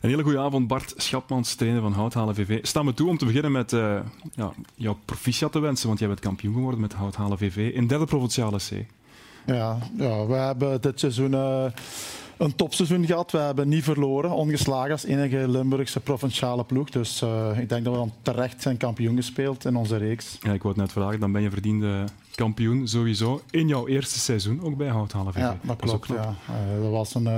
Een hele goede avond, Bart Schapmans, trainer van Houthalen VV. Sta me toe om te beginnen met uh, ja, jouw proficiat te wensen, want jij bent kampioen geworden met Houthalen VV in derde provinciale C. Ja, ja we hebben dit seizoen uh, een topseizoen gehad. We hebben niet verloren, ongeslagen als enige Limburgse provinciale ploeg. Dus uh, ik denk dat we dan terecht zijn kampioen gespeeld in onze reeks. Ja, ik wou het net vragen, dan ben je verdiende kampioen sowieso in jouw eerste seizoen, ook bij Houthalen VV. Ja, dat klopt. Dat, ja. dat was een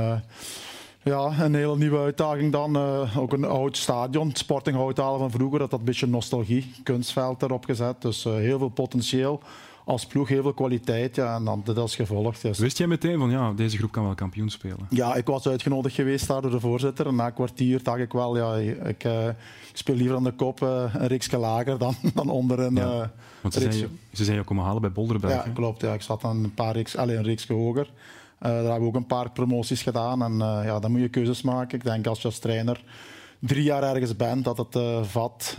ja, een hele nieuwe uitdaging dan. Uh, ook een oud stadion, Sporting Houthalen van vroeger. Dat had een beetje nostalgie, kunstveld erop gezet. Dus uh, heel veel potentieel. Als ploeg heel veel kwaliteit ja, en dan, dat is gevolgd. Dus. Wist jij meteen van ja, deze groep kan wel kampioen spelen? Ja, ik was uitgenodigd geweest daar door de voorzitter. En na een kwartier dacht ik wel, ja, ik, uh, ik speel liever aan de kop een reeksje lager dan, dan onder een ja, Want ze zijn, je, ze zijn je komen halen bij Bolderberg. Ja, klopt. Ja. Ik zat dan een paar reeks, alleen een reeksje hoger. Uh, daar hebben we ook een paar promoties gedaan. En uh, ja, dan moet je keuzes maken. Ik denk als je als trainer drie jaar ergens bent, dat het uh, vat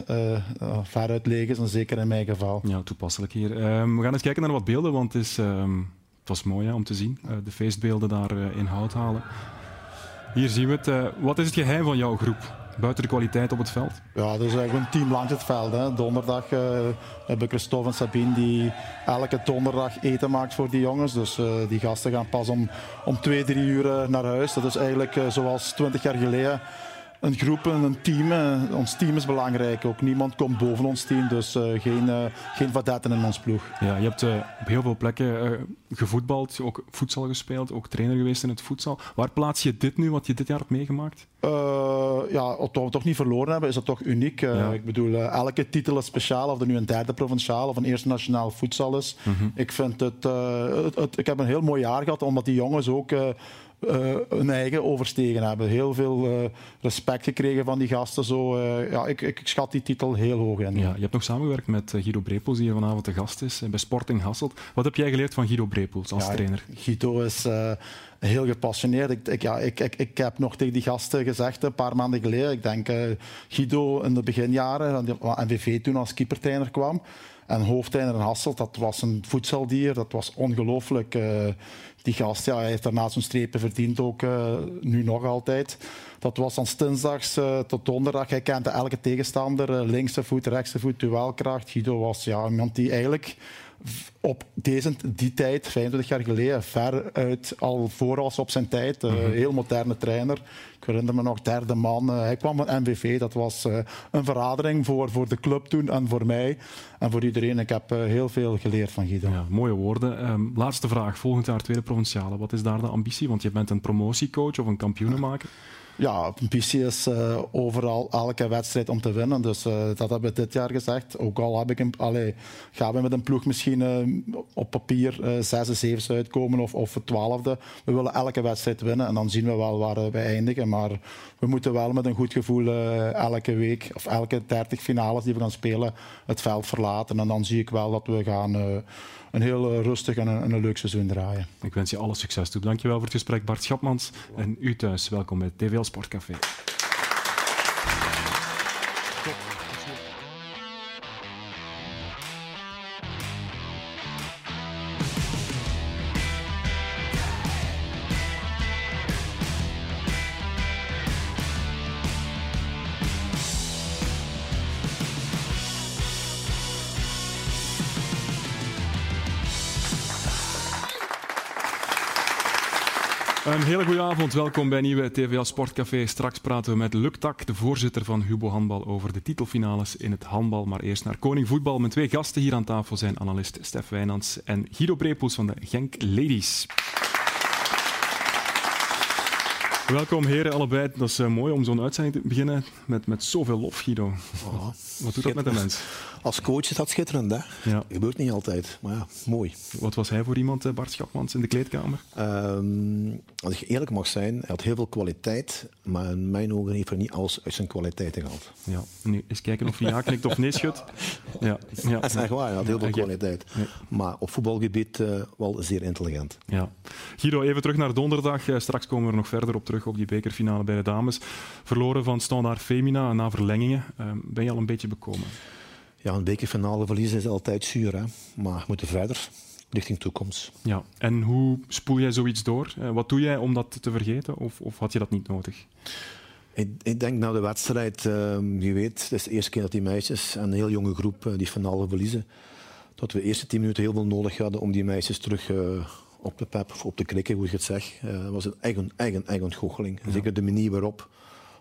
veruit leeg is. En zeker in mijn geval. Ja, toepasselijk hier. Ehm, we gaan eens kijken naar wat beelden, want het, um, het was mooi om te zien. de feestbeelden daar in hout halen. Hier zien we het. wat is het geheim van jouw groep? Buiten de kwaliteit op het veld? Ja, dat is eigenlijk een team langs het veld. Hè. Donderdag uh, hebben Christophe en Sabine die elke donderdag eten maakt voor die jongens. Dus uh, die gasten gaan pas om, om twee, drie uur uh, naar huis. Dat is eigenlijk zoals twintig jaar geleden een groep, een team. Ons team is belangrijk. Ook niemand komt boven ons team, dus uh, geen, uh, geen vadetten in ons ploeg. Ja, je hebt op heel veel plekken gevoetbald, ook voedsel gespeeld, ook trainer geweest in het voedsel. Waar plaats je dit nu, wat je dit jaar hebt meegemaakt? ja, wat we toch niet verloren hebben, is dat toch uniek. Ja. Ik bedoel, elke titel is speciaal, of er nu een derde provinciaal of een eerste nationaal voedsel is. Mm -hmm. Ik vind het, het, het, ik heb een heel mooi jaar gehad, omdat die jongens ook uh, hun eigen overstegen hebben. Heel veel uh, respect gekregen van die gasten. Zo, uh, ja, ik, ik, schat die titel heel hoog in. Ja, je hebt nog samengewerkt met Guido Brepels, die hier vanavond de gast is, bij Sporting Hasselt. Wat heb jij geleerd van Guido Brepels als ja, trainer? Guido is heel gepassioneerd. Ik, ik, ja, ik, ik, ik heb nog tegen die gasten gezegd, een paar maanden geleden, ik denk Guido in de beginjaren, NVV toen als keepertrainer kwam, en hoofdtrainer in Hasselt, dat was een voedseldier. Dat was ongelooflijk. Uh, die gast, ja, hij heeft daarnaast zijn strepen verdiend, ook uh, nu nog altijd. Dat was van dinsdags uh, tot donderdag. Hij kende elke tegenstander. linkse voet, rechtse voet, duelkracht. Guido was ja, iemand die eigenlijk op deze, die tijd, 25 jaar geleden, ver uit al voor was op zijn tijd. Mm -hmm. Heel moderne trainer. Ik herinner me nog, derde man. Uh, hij kwam van NVV. Dat was uh, een verradering voor, voor de club toen en voor mij en voor iedereen. Ik heb heel veel geleerd van Guido. Ja, mooie woorden. Um, laatste vraag. Volgend jaar Tweede Provinciale. Wat is daar de ambitie? Want je bent een promotiecoach of een kampioenenmaker. Ja, ambitie is uh, overal elke wedstrijd om te winnen. Dus uh, dat hebben we dit jaar gezegd. Ook al heb ik een, allee, gaan we met een ploeg misschien uh, op papier zesde, zevende uitkomen of, of twaalfde. We willen elke wedstrijd winnen en dan zien we wel waar we eindigen. Maar we moeten wel met een goed gevoel elke week of elke dertig finales die we gaan spelen het veld verlaten. En dan zie ik wel dat we gaan een heel rustig en een, een, leuk seizoen draaien. Ik wens je alle succes toe. Dankjewel voor het gesprek Bart Schapmans. En u thuis, welkom bij TVL Sportcafé. Hele goede avond, welkom bij nieuwe TVA Sportcafé. Straks praten we met Luc Tak, de voorzitter van Hubo Handbal, over de titelfinales in het handbal. Maar eerst naar Koning Voetbal. Mijn twee gasten hier aan tafel zijn analist Stef Wijnands en Guido Brepels van de Genk Ladies. Welkom heren, allebei. Dat is uh, mooi om zo'n uitzending te beginnen met, met zoveel lof, Guido. Oh, Wat doet dat met een mens? Als coach is dat schitterend, hè? Ja. Gebeurt niet altijd, maar ja, mooi. Wat was hij voor iemand, Bart Schapmans, in de kleedkamer? Um, als ik eerlijk mag zijn, hij had heel veel kwaliteit, maar in mijn ogen heeft hij niet alles uit zijn kwaliteiten gehad. Ja, nu eens kijken of hij ja knikt of nee schudt. Ja, ja. Dat is echt waar, hij had heel veel kwaliteit. Maar op voetbalgebied uh, wel zeer intelligent. Ja. Guido, even terug naar donderdag. Straks komen we er nog verder op terug op die bekerfinale bij de dames. Verloren van Standaard Femina na verlengingen. Uh, ben je al een beetje bekomen? Ja, een bekerfinale verliezen is altijd zuur, hè? maar we moeten verder richting toekomst. Ja, en hoe spoel jij zoiets door? Wat doe jij om dat te vergeten of, of had je dat niet nodig? Ik, ik denk na de wedstrijd, uh, je weet, het is de eerste keer dat die meisjes en een heel jonge groep uh, die finale verliezen, dat we de eerste tien minuten heel veel nodig hadden om die meisjes terug uh, op te peppen of op te krikken, hoe je het zegt. Het was een eigen, eigen, eigen goocheling. Ja. Zeker de manier waarop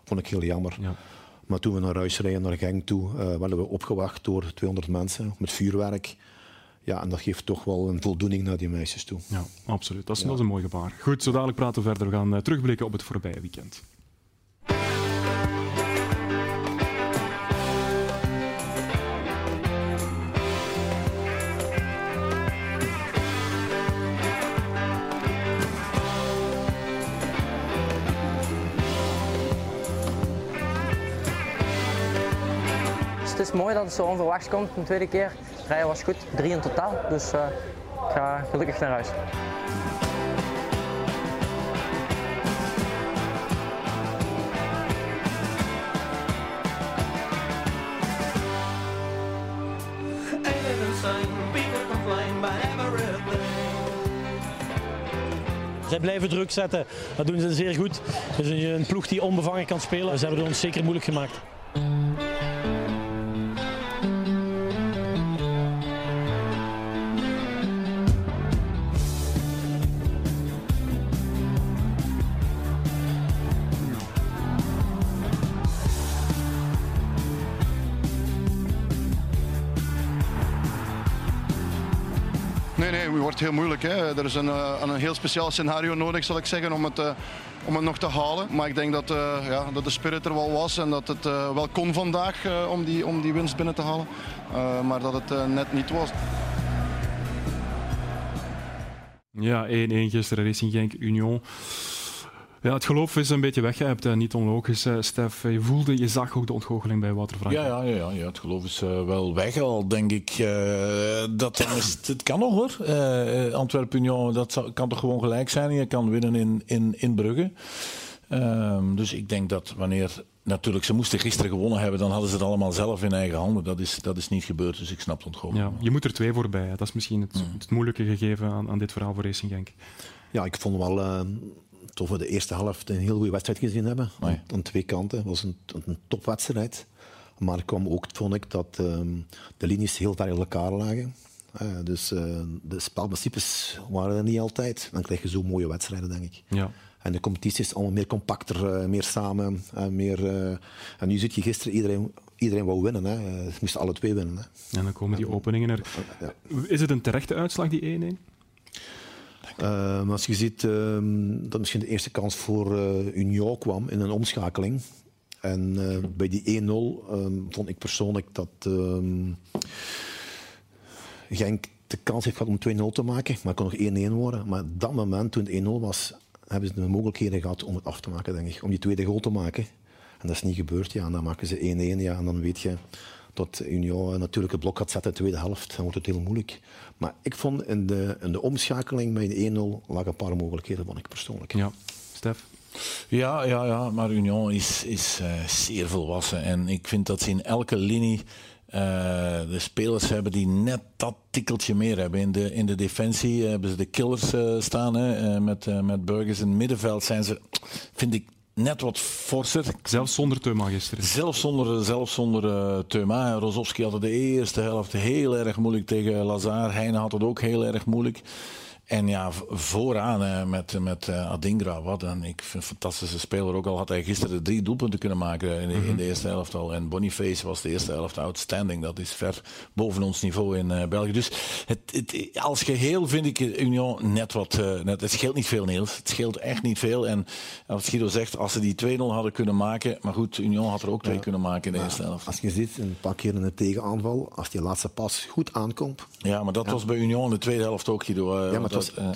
vond ik heel jammer. Ja. Maar toen we naar huis rijden, naar Genk toe, uh, werden we opgewacht door 200 mensen met vuurwerk. Ja, en dat geeft toch wel een voldoening naar die meisjes toe. Ja, absoluut. Dat is, ja. dat is een mooi gebaar. Goed, zo dadelijk praten we verder. We gaan uh, terugblikken op het voorbije weekend. Is mooi dat het zo onverwachts komt een tweede keer. Rijden was goed, drie in totaal. Dus uh, ik ga gelukkig naar huis. Zij blijven druk zetten. Dat doen ze zeer goed. Is een ploeg die onbevangen kan spelen. Ze hebben ons zeker moeilijk gemaakt. Wordt heel moeilijk. Hè. Er is een, een heel speciaal scenario nodig, zal ik zeggen, om het, om het nog te halen. Maar ik denk dat, uh, ja, dat de spirit er wel was en dat het wel kon vandaag om, die, om die winst binnen te halen. maar dat het net niet was. Ja, 1-1 gisteren Racing Genk Union. Ja, het geloof is een beetje weggeëpt. Niet onlogisch, Stef. Je voelde, je zag ook de ontgoocheling bij Wouter Frank. Ja, ja, ja, ja, het geloof is uh, wel weg al, denk ik. Uh, dat dan is, het kan nog hoor. Uh, Antwerpen Union, dat zou, kan toch gewoon gelijk zijn. Je kan winnen in, in, in Brugge. Um, dus ik denk dat wanneer... Natuurlijk, ze moesten gisteren gewonnen hebben, dan hadden ze het allemaal zelf in eigen handen. Dat is, dat is niet gebeurd, dus ik snap het ontgoocheling. Ja, je moet er twee voorbij. Dat is misschien het, mm. het moeilijke gegeven aan, aan dit verhaal voor Racing Genk. Ja, ik vond wel toch we de eerste helft een heel goede wedstrijd gezien hebben. Aan twee kanten. Het was een, een topwedstrijd. Maar er kwam ook, vond ik, dat um, de linies heel ver in elkaar lagen. Uh, dus uh, de spelprincipes waren er niet altijd. Dan krijg je zo mooie wedstrijden, denk ik. Ja. En de competitie is allemaal meer compacter, uh, meer samen. meer, en nu zit je gisteren, iedereen, iedereen wou winnen. Hè. Ze moesten alle twee winnen. Hè. En dan komen die openingen er. Ja. Is het een terechte uitslag, die 1-1? Uh, als je ziet uh, dat misschien de eerste kans voor uh, Union kwam in een omschakeling. En uh, bij die 1-0 um, vond ik persoonlijk dat um, Genk de kans heeft gehad om 2-0 te maken. Maar kon nog 1-1 worden. Maar op dat moment, toen het 1-0 was, hebben ze de mogelijkheden gehad om het af te maken, denk ik. Om die tweede goal te maken. En dat is niet gebeurd. Ja. En dan maken ze 1-1. Ja. En dan weet je dat Union natuurlijk het blok gaat zetten in de tweede helft. Dan wordt het heel moeilijk. Maar ik vond in de, in de omschakeling met de 1-0 lagen een paar mogelijkheden, vond ik persoonlijk. Ja, Stef? Ja, ja, ja, maar Union is, is uh, zeer volwassen. En ik vind dat ze in elke linie uh, de spelers hebben die net dat tikkeltje meer hebben. In de, in de defensie hebben ze de killers uh, staan. Hè, met, met Burgers in het middenveld zijn ze, vind ik, net wat forser. Zelfs zonder Teuma gisteren. Zelfs zonder, zelfs zonder uh, Teuma. Rozovski had het de eerste helft heel erg moeilijk tegen Lazar. Heine had het ook heel erg moeilijk. En ja, vooraan uh, met, met uh, Adingra, wat een, ik vind een fantastische speler. Ook al had hij gisteren drie doelpunten kunnen maken in de, in de eerste helft al. En Boniface was de eerste helft outstanding. Dat is ver boven ons niveau in uh, België. Dus het, het, als geheel vind ik Union net wat... net, het scheelt niet veel, Niels. Het scheelt echt niet veel. En als Guido zegt, als ze die 2-0 hadden kunnen maken... Maar goed, Union had er ook twee ja, kunnen maken in de eerste helft. Als je ziet, een paar keer in de tegenaanval, als die laatste pas goed aankomt... Ja, maar dat ja. was bij Union in de tweede helft ook, Guido. ja, maar was, uh,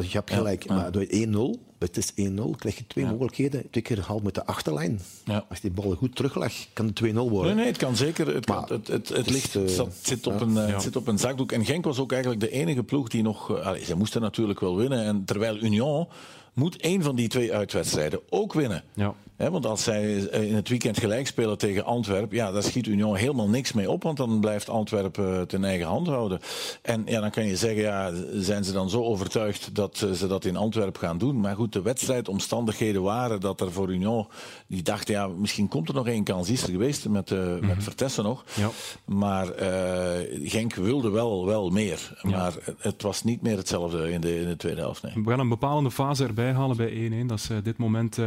je hebt gelijk, ja, maar door 1-0, het is 1-0, krijg je twee mogelijkheden. Twee keer gehaald met de achterlijn. Als die bal goed teruglegt, kan het 2-0 worden. Nee, nee, het kan zeker. Het, kan, het, het, het, ligt, het zat, zit, op een, het zit op een zakdoek. En Genk was ook eigenlijk de enige ploeg die nog... Uh, ze moesten natuurlijk wel winnen. En terwijl Union moet één van die twee uitwedstrijden ook winnen. Ja. Want als zij in het weekend gelijk spelen tegen Antwerpen, ja, daar schiet Union helemaal niks mee op, want dan blijft Antwerpen het in eigen hand houden. En ja, dan kan je zeggen, ja, zijn ze dan zo overtuigd dat ze dat in Antwerpen gaan doen? Maar goed, de wedstrijdomstandigheden waren dat er voor Union, die dachten, ja, misschien komt er nog één kans, is er geweest met, uh, met mhm. Vertessen nog. Ja. Maar uh, Genk wilde wel, wel meer, maar het was niet meer hetzelfde in de, in de tweede helft. Nee. We gaan een bepalende fase erbij halen bij 1-1. Dat is uh, dit moment uh,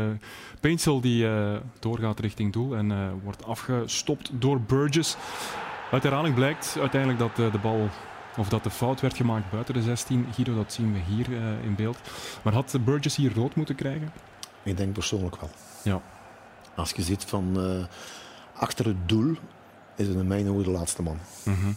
Painsel die uh, doorgaat richting doel en wordt afgestopt door Burgess. Uit herhaling blijkt uiteindelijk dat de bal of dat de fout werd gemaakt buiten de 16. Guido, dat zien we hier in beeld. Maar had Burgess hier rood moeten krijgen? Ik denk persoonlijk wel. Ja. Als je ziet van achter het doel is het in mijn ogen de laatste man. Mm -hmm.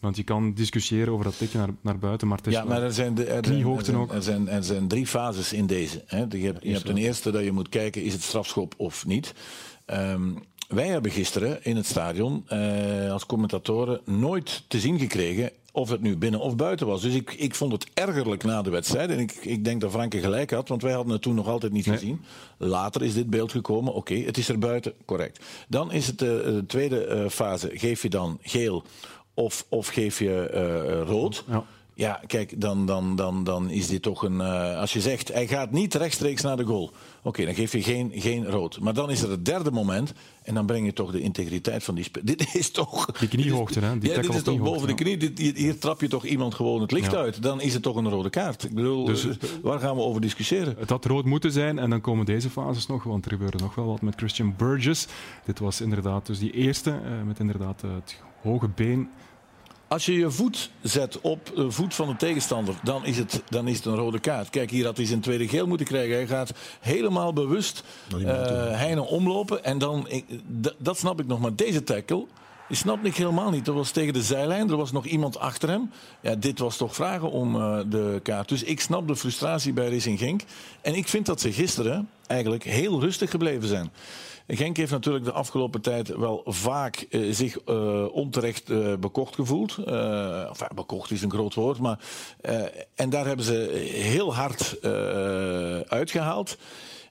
Want je kan discussiëren over dat tikje naar, naar buiten, maar het is ja, maar er zijn, de, er, kniehoogte zijn, ook. Er zijn, er zijn drie fases in deze. Hè. Je hebt, je hebt ten eerste dat je moet kijken, is het strafschop of niet? Um, wij hebben gisteren in het stadion eh, als commentatoren nooit te zien gekregen of het nu binnen of buiten was. Dus ik, ik vond het ergerlijk na de wedstrijd. En ik, ik denk dat Franke gelijk had, want wij hadden het toen nog altijd niet gezien. Later is dit beeld gekomen. Oké, het is er buiten, correct. Dan is het de, de tweede uh, fase. Geef je dan geel of, of geef je uh, rood. Ja. Ja, kijk, dan, dan, dan, dan is dit toch een. Uh, als je zegt, hij gaat niet rechtstreeks naar de goal. Oké, okay, dan geef je geen, geen rood. Maar dan is er het derde moment. En dan breng je toch de integriteit van die spel. Dit is toch. Die kniehoogte, hè? Die ja, dit is toch boven de knie. Dit, hier trap je toch iemand gewoon het licht ja. uit. Dan is het toch een rode kaart. Ik bedoel, dus, waar gaan we over discussiëren? Het had rood moeten zijn. En dan komen deze fases nog. Want er gebeurde nog wel wat met Christian Burgess. Dit was inderdaad dus die eerste. Uh, met inderdaad het hoge been als je je voet zet op de voet van de tegenstander, dan is het, dan is het een rode kaart. Kijk, hier had hij zijn tweede geel moeten krijgen. Hij gaat helemaal bewust uh, Heine omlopen. En dan, ik, dat snap ik nog. Maar deze tackle, die snap ik helemaal niet. Dat was tegen de zijlijn, er was nog iemand achter hem. Ja, dit was toch vragen om uh, de kaart. Dus ik snap de frustratie bij Racing Genk. En ik vind dat ze gisteren eigenlijk heel rustig gebleven zijn. Genk heeft natuurlijk de afgelopen tijd wel vaak uh, zich uh, onterecht uh, bekocht gevoeld. enfin, bekocht is een groot woord, maar. en daar hebben ze heel hard uitgehaald.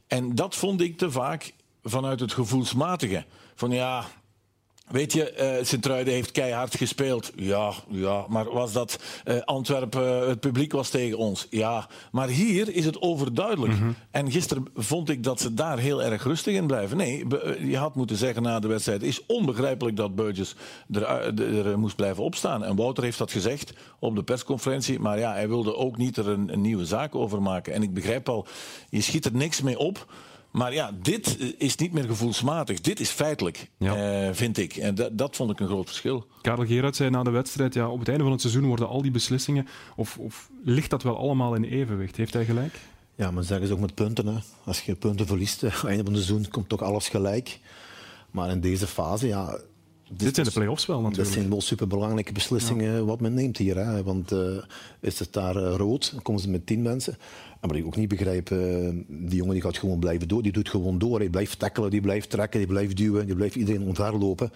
En dat vond ik te vaak vanuit het gevoelsmatige. Van ja, Weet je, uh, Sint-Truiden heeft keihard gespeeld. Ja, ja, maar was dat uh, Antwerpen, het publiek was tegen ons? Ja, maar hier is het overduidelijk. Mm -hmm. En gisteren vond ik dat ze daar heel erg rustig in blijven. Nee, je had moeten zeggen na de wedstrijd, is onbegrijpelijk dat Burgess er, er, er, moest blijven opstaan. En Wouter heeft dat gezegd op de persconferentie, maar ja, hij wilde ook niet er een, een nieuwe zaak over maken. En ik begrijp al, je schiet er niks mee op. Maar ja, dit is niet meer gevoelsmatig. Dit is feitelijk, ja. uh, vind ik. En dat, dat vond ik een groot verschil. Karel Gerard zei na de wedstrijd, ja, op het einde van het seizoen worden al die beslissingen, of, of ligt dat wel allemaal in evenwicht? Heeft hij gelijk? Ja, maar zeggen ze ook met punten. Hè. Als je punten verliest, aan het einde van het seizoen komt toch alles gelijk. Maar in deze fase, ja... Dit, dit zijn de play-offs wel natuurlijk. Dat zijn wel superbelangrijke beslissingen ja. wat men neemt hier. Hè. Want uh, is het daar uh, rood, dan komen ze met tien mensen. En wat ik ook niet begrijp, uh, die jongen die gaat gewoon blijven door. Die doet gewoon door. Hij blijft tackelen, die blijft trekken, die blijft duwen, die blijft iedereen omverlopen.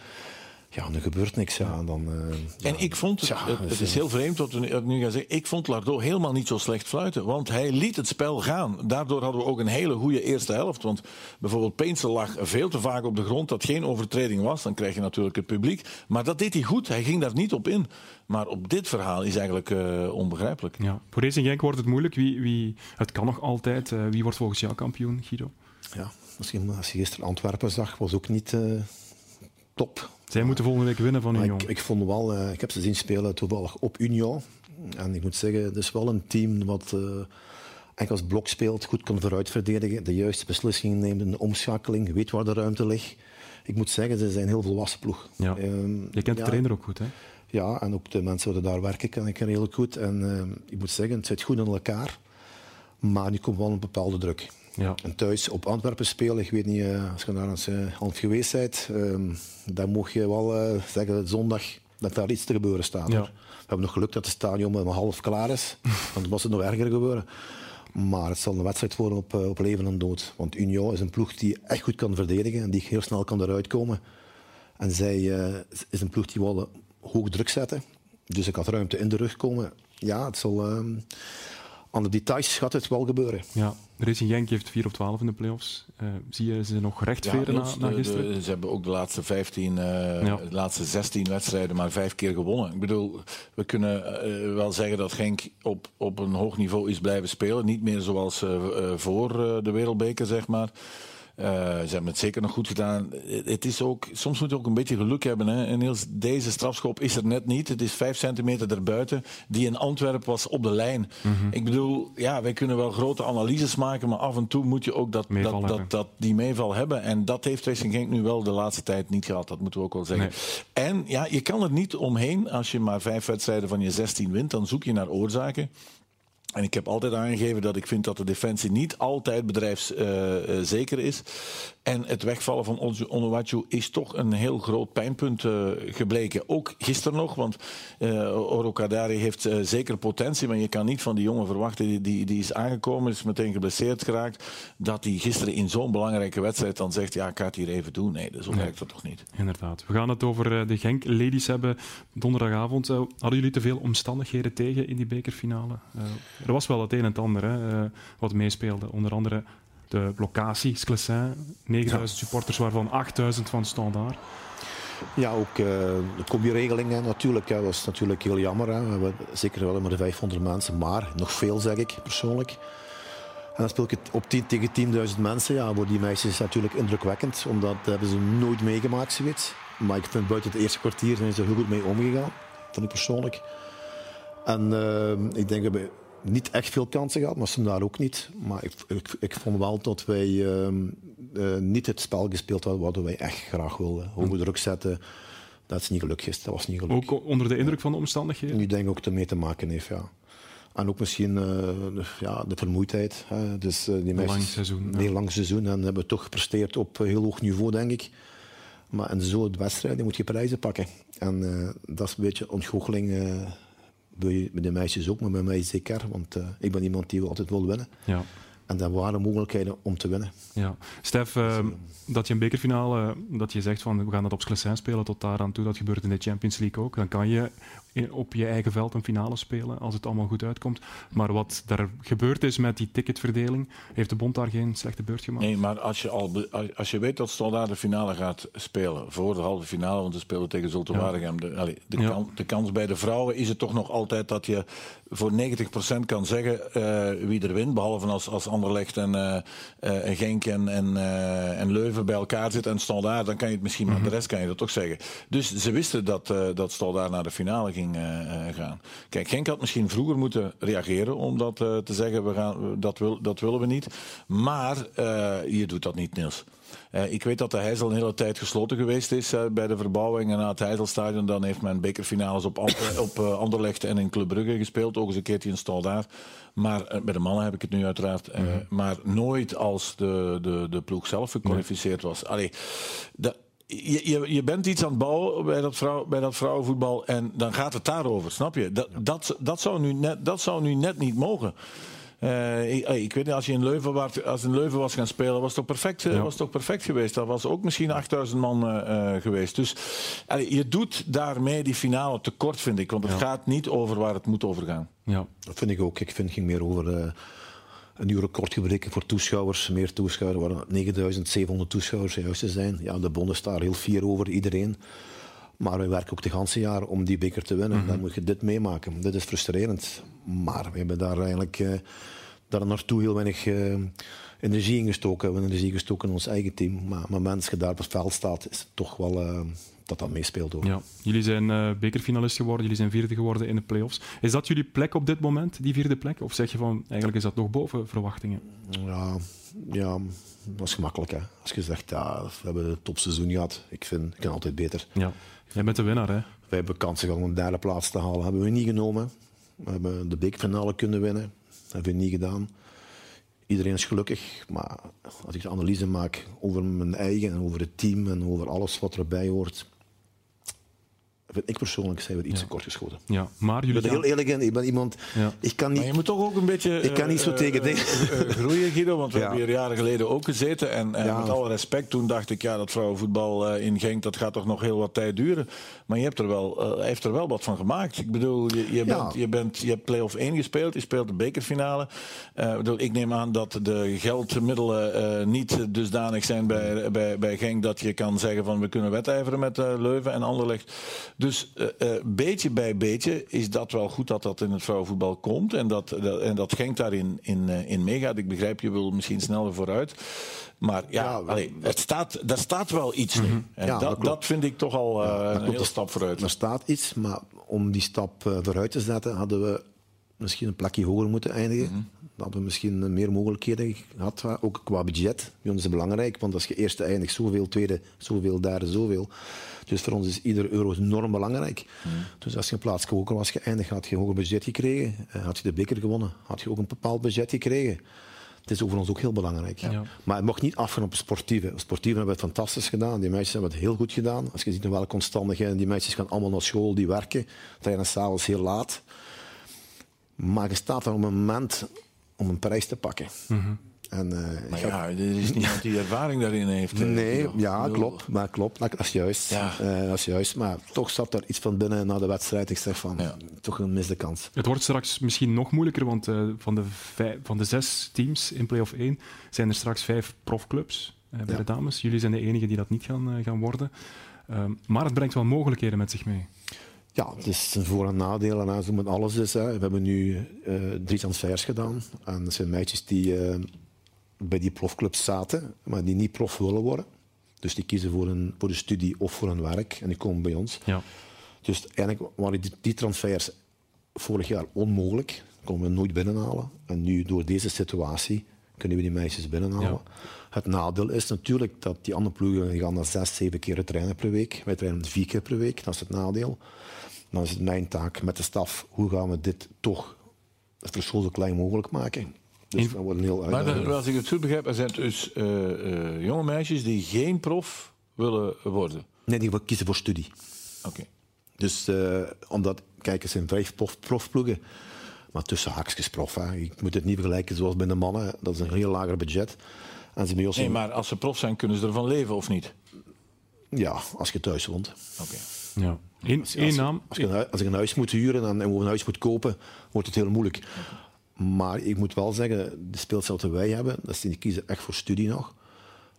Ja, er gebeurt niks. Ja, dan, uh, en ja, ik vond, het, ja, het, is heel vreemd wat we nu gaan zeggen, ik vond Lardo helemaal niet zo slecht fluiten. Want hij liet het spel gaan. Daardoor hadden we ook een hele goede eerste helft. Want bijvoorbeeld Peensel lag veel te vaak op de grond, dat geen overtreding was. Dan krijg je natuurlijk het publiek. Maar dat deed hij goed, hij ging daar niet op in. Maar op dit verhaal is eigenlijk uh, onbegrijpelijk. Ja. Voor Racing Genk wordt het moeilijk. Wie, wie, het kan nog altijd. Uh, wie wordt volgens jou kampioen, Guido? Ja, misschien als je gisteren Antwerpen zag, was ook niet top. Zij moeten volgende week winnen van Union. Ik, ik, vond wel, uh, ik heb ze zien spelen toevallig op Union. En ik moet zeggen, het is wel een team wat uh, eigenlijk als blok speelt, goed kan vooruit verdedigen, de juiste beslissingen neemt de omschakeling, weet waar de ruimte ligt. Ik moet zeggen, ze zijn een heel volwassen ploeg. Ja. Um, Je kent de trainer ook goed, hè? Ja, en ook de mensen die daar werken ken ik heel goed. En uh, ik moet zeggen, het zit goed in elkaar. Maar nu komt wel een bepaalde druk. Ja. En thuis op Antwerpen spelen, ik weet niet, uh, als je daar eens uh, geweest bent, um, dan mocht je wel uh, zeggen zondag dat daar iets te gebeuren staat. Ja. We hebben nog geluk dat het stadion maar half klaar is, want dan was het nog erger gebeuren. Maar het zal een wedstrijd worden op, op leven en dood. Want Union is een ploeg die echt goed kan verdedigen en die heel snel kan eruit komen. En zij is een ploeg die wel hoog druk zetten. Dus ik had ruimte in de rug komen. Ja, het zal... aan de details gaat het wel gebeuren. Ja, Racing Genk heeft 4 op 12 in de play-offs. Uh, zie je ze nog rechtveren ja, na, na, gisteren? De, ze hebben ook de laatste 15, uh, ja. de laatste 16 wedstrijden maar vijf keer gewonnen. Ik bedoel, we kunnen uh, wel zeggen dat Genk op, op een hoog niveau is blijven spelen. Niet meer zoals voor de Wereldbeker, zeg maar. Uh, ze hebben het zeker nog goed gedaan. Het is ook, soms moet je ook een beetje geluk hebben. Hè. En Niels, deze strafschop is er net niet. Het is vijf centimeter erbuiten. Die in Antwerpen was op de lijn. Mm -hmm. Ik bedoel, ja, wij kunnen wel grote analyses maken, maar af en toe moet je ook dat, dat, dat, dat, die meeval hebben. En dat heeft Racing Genk nu wel de laatste tijd niet gehad. Dat moeten we ook wel zeggen. Nee. En ja, je kan er niet omheen. Als je maar vijf wedstrijden van je 16 wint, dan zoek je naar oorzaken. En ik heb altijd aangegeven dat ik vind dat de defensie niet altijd bedrijfszeker uh, is. En het wegvallen van Onuwachu is toch een heel groot pijnpunt uh, gebleken. Ook gisteren nog, want uh, Oro Kadari heeft uh, zeker potentie. Maar je kan niet van die jongen verwachten, die, die, die is aangekomen, is meteen geblesseerd geraakt. Dat hij gisteren in zo'n belangrijke wedstrijd dan zegt, ja, ik ga het hier even doen. Nee, zo werkt dat toch niet. Inderdaad. We gaan het over de Genk Ladies hebben donderdagavond. hadden jullie te veel omstandigheden tegen in die bekerfinale? er was wel het een en het ander hè, wat meespeelde. Onder andere de locatie, Sclessin, 9000 ja. supporters, waarvan 8000 van Standaard. Ja, ook uh, de combi-regeling natuurlijk. Dat is natuurlijk heel jammer. Hè. We hebben zeker wel maar de 500 mensen, maar nog veel zeg ik persoonlijk. En dan speel ik het op 10 tegen 10.000 mensen. Ja, voor die meisjes is natuurlijk indrukwekkend, omdat hebben ze nooit meegemaakt zoiets. Maar ik vind buiten het eerste kwartier zijn ze heel goed mee omgegaan, vind ik persoonlijk. En uh, ik denk dat we niet echt veel kansen gehad, maar ze daar ook niet. Maar ik, ik, ik vond wel dat wij uh, uh, niet het spel gespeeld hadden wat wij echt graag wilden. Hoge druk zetten, dat is niet gelukt. Dat was niet gelukt. Ook onder de indruk van de omstandigheden? Nu denk ik ook ermee te maken heeft, ja. En ook misschien uh, ja, de vermoeidheid. Hè. Dus, uh, die lang seizoen. Een heel lang seizoen. En hebben we toch gepresteerd op heel hoog niveau, denk ik. Maar in zo'n wedstrijd moet je prijzen pakken. En uh, dat is een beetje ontgoocheling bij de meisjes ook, maar bij mij zeker. Want uh, ik ben iemand die altijd wil winnen. Ja. En dat waren mogelijkheden om te winnen. Ja. Stef, uh, dat je een bekerfinale, dat je zegt van we gaan dat op Sclessin spelen tot daar aan toe, dat gebeurt in de Champions League ook. Dan kan je op je eigen veld een finale spelen als het allemaal goed uitkomt. Maar wat daar gebeurd is met die ticketverdeling, heeft de bond daar geen slechte beurt gemaakt? Nee, maar als je, al als je weet dat Standaard de finale gaat spelen, voor de halve finale, want ze spelen tegen Zulte Waregem, de, allee, de, ja. kan, de, kans bij de vrouwen is het toch nog altijd dat je voor 90% kan zeggen uh, wie er wint, behalve als, als Anderlecht en, uh, uh, Genk en, en, en Leuven bij elkaar zitten en Standaard, dan kan je het misschien, maar mm -hmm. de rest kan je dat toch zeggen. Dus ze wisten dat, dat Standaard naar de finale ging gaan. Kijk, Genk had misschien vroeger moeten reageren om dat te zeggen, we gaan, dat, wil, dat willen we niet. Maar je doet dat niet, Niels. Ik weet dat de Heijzel een hele tijd gesloten geweest is bij de verbouwing en na het Heizelstadion. Dan heeft men bekerfinales op, op Anderlecht en in Club Brugge gespeeld. Ook eens een keertje in Staldaar. Maar bij de mannen heb ik het nu uiteraard. Mm -hmm. maar nooit als de, de, de ploeg zelf gekwalificeerd was. Allee, dat, je, je, je, bent iets aan het bouwen bij dat, vrouw, bij dat vrouwenvoetbal en dan gaat het daarover, snap je? Dat, dat, dat, zou, nu net, dat zou nu net niet mogen. Uh, ik, ik, weet niet, als je in Leuven, was, als in Leuven was gaan spelen, was het toch perfect, ja. was toch perfect geweest. Dat was ook misschien 8000 man uh, geweest. Dus allee, je doet daarmee die finale tekort, vind ik. Want het ja. gaat niet over waar het moet over gaan. Ja. Dat vind ik ook. Ik vind het ging meer over... Uh, een nieuw record gebreken voor toeschouwers. Meer toeschouwers, waren 9700 toeschouwers juist te zijn. Ja, de bond is daar heel fier over, iedereen. Maar we werken ook de hele jaar om die beker te winnen. Mm -hmm. Dan moet je dit meemaken. Dit is frustrerend. Maar we hebben daar eigenlijk uh, daar naartoe heel weinig uh, energie in gestoken. We hebben energie gestoken in ons eigen team. Maar, maar als je daar op het veld staat, is het toch wel... Uh, dat dat meespeelt. Hoor. Ja. Jullie zijn bekerfinalist geworden, jullie zijn vierde geworden in de play-offs. Is dat jullie plek op dit moment, die vierde plek? Of zeg je van, eigenlijk is dat nog boven verwachtingen? Ja, ja dat is gemakkelijk. Hè. Als je zegt, ja, we hebben een topseizoen gehad, ik vind, ik kan altijd beter. Ja. Jij bent de winnaar, hè? Wij hebben kansen gehad om een derde plaats te halen. Hebben we niet genomen. We hebben de bekerfinale kunnen winnen. Hebben we niet gedaan. Iedereen is gelukkig, maar als ik de analyse maak over mijn eigen en over het team en over alles wat erbij hoort, ik persoonlijk, zijn we iets te kort geschoten. Ja, maar jullie Ik ben gaan- heel eerlijk in. Ik ben iemand... Ja. Ik kan Maar niet... je moet toch ook een beetje Ik kan niet zo eh, tegen dingen. eh, eh, groeien, Guido. Want we Ja. hebben hier jaren geleden ook gezeten. En, en Ja. met alle respect, toen dacht ik, ja, dat vrouwenvoetbal eh, in Genk, dat gaat toch nog heel wat tijd duren. Maar je hebt er wel, eh, hij heeft er wel wat van gemaakt. Ik bedoel, je, je, Ja. bent, je, bent, je hebt play-off 1 gespeeld, je speelt de bekerfinale. Eh, ik bedoel, ik neem aan dat de geldmiddelen eh, niet dusdanig zijn bij, bij, bij Genk dat je kan zeggen van we kunnen wedijveren met eh, Leuven en Anderlecht. Dus eh, eh, beetje bij beetje is dat wel goed dat dat in het vrouwenvoetbal komt. En dat, dat, en dat Genk daarin in, eh, in meegaat. Ik begrijp, je wil misschien sneller vooruit. Maar ja, Ja, allee, het staat, daar staat wel iets Ja, dat dat, dat vind ik toch al eh, een hele stap vooruit. Er staat iets, maar om die stap eh, vooruit te zetten, hadden we misschien een plakje hoger moeten eindigen. Mhm. Dan hadden we misschien eh, meer mogelijkheden gehad, eh, ook qua budget. Bij ons is belangrijk, want als je eerste eindigt zoveel, tweede zoveel, derde zoveel. Dus voor ons is ieder euro enorm belangrijk. Mhm. Dus als je een plaats hoger was geëindigd, had je een hoger budget gekregen. Eh, Had je de beker gewonnen, had je ook een bepaald budget gekregen. Het is voor ons ook heel belangrijk. Ja. Maar het mocht niet afgaan op het sportieve. Het sportieve hebben het fantastisch gedaan. Die meisjes hebben het heel goed gedaan. Als je ziet in welke omstandigheden die meisjes gaan allemaal naar school, die werken, trainen s'avonds heel laat. Maar je staat er op een moment om een prijs te pakken. En, eh, Maar ja, er is niemand die ervaring daarin heeft. eh, Nee, ja, klopt. Maar klopt, dat is juist. Ja. Eh, dat is juist. Maar toch zat er iets van binnen na de wedstrijd. Ik zeg van, Ja. toch een misde kans. Het wordt straks misschien nog moeilijker, want eh, van, de vijf- van de zes teams in play-off 1 zijn er straks vijf profclubs bij Ja. de dames. Jullie zijn de enigen die dat niet gaan, gaan worden. Ehm, maar het brengt wel mogelijkheden met zich mee. Ja, het is een voor- en nadelen. Hè. Zo met alles is. Hè. We hebben nu eh, drie transfers gedaan. En dat zijn meisjes die bij die profclubs zaten, maar die niet prof willen worden. Dus die kiezen voor een, voor een studie of voor een werk en die komen bij ons. Ja. Dus eigenlijk waren die, die transfers vorig jaar onmogelijk. Konden we nooit binnenhalen. En nu, door deze situatie, kunnen we die meisjes binnenhalen. Ja. Het nadeel is natuurlijk dat die andere ploegen gaan naar zes, zeven keer trainen per week. Wij trainen vier keer per week, dat is het nadeel. Dan is het mijn taak met de staf, hoe gaan we dit toch het verschil zo klein mogelijk maken. Dus dat wordt een heel Maar uitdaging. als ik het goed begrijp, er zijn dus eh, eh, jonge meisjes die geen prof willen worden. Nee, die willen kiezen voor studie. Oké. Dus eh, omdat, kijk, er zijn vijf prof, profploegen. Maar tussen haakjes prof. Hè. Je moet het niet vergelijken zoals bij de mannen. Dat is een heel lager budget. En ze bij ons Nee, maar als ze prof zijn, kunnen ze ervan leven of niet? Ja, als je thuis woont. Oké. Ja. Eén, Als, als- naam. Als, je, een hui- als ik een huis moet huren en, en een huis moet kopen, wordt het heel moeilijk. Maar ik moet wel zeggen, de speelstijl die wij hebben, dat is, die kiezen echt voor studie nog.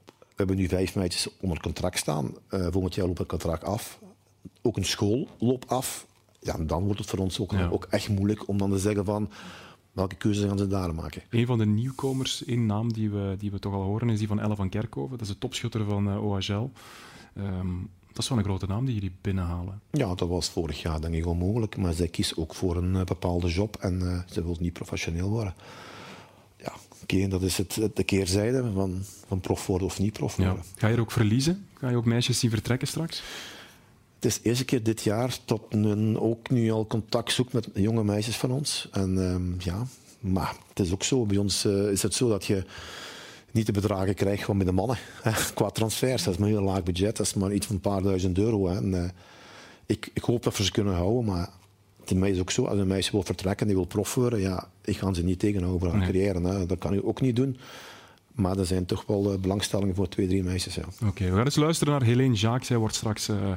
We hebben nu vijf meisjes onder contract staan. Eh volgend jaar loopt het contract af. Ook een school loopt af. Ja, en dan wordt het voor ons ook, Ja. ook echt moeilijk om dan te zeggen van welke keuze gaan ze daar maken. Een van de nieuwkomers, één naam die we, die we toch al horen, is die van Elle van Kerkhoven. Dat is de topschutter van eh, OHL. Ehm, dat is wel een grote naam die jullie binnenhalen. Ja, dat was vorig jaar denk ik onmogelijk. Maar zij kiest ook voor een eh, bepaalde job en eh, ze wil niet professioneel worden. Ja, oké, dat is het, de keerzijde van, van prof worden of niet prof Ja. worden. Ga je er ook verliezen? Ga je ook meisjes zien vertrekken straks? Het is de eerste keer dit jaar dat men ook nu al contact zoekt met jonge meisjes van ons. En ehm, ja, maar het is ook zo. Bij ons eh, is het zo dat je niet de bedragen krijgt van bij de mannen. Hè, qua transfers. Dat is maar een heel laag budget. Dat is maar iets van een paar duizend euro. Hè. En, eh, ik, ik hoop dat we ze kunnen houden, maar het is ook zo. Als een meisje wil vertrekken, die wil prof worden, ja, ik ga ze niet tegenhouden voor haar Nee. carrière. Hè. Dat kan ik ook niet doen. Maar er zijn toch wel eh, belangstellingen voor twee, drie meisjes. Ja. Oké, we gaan eens luisteren naar Helene Jacques. Zij wordt straks eh,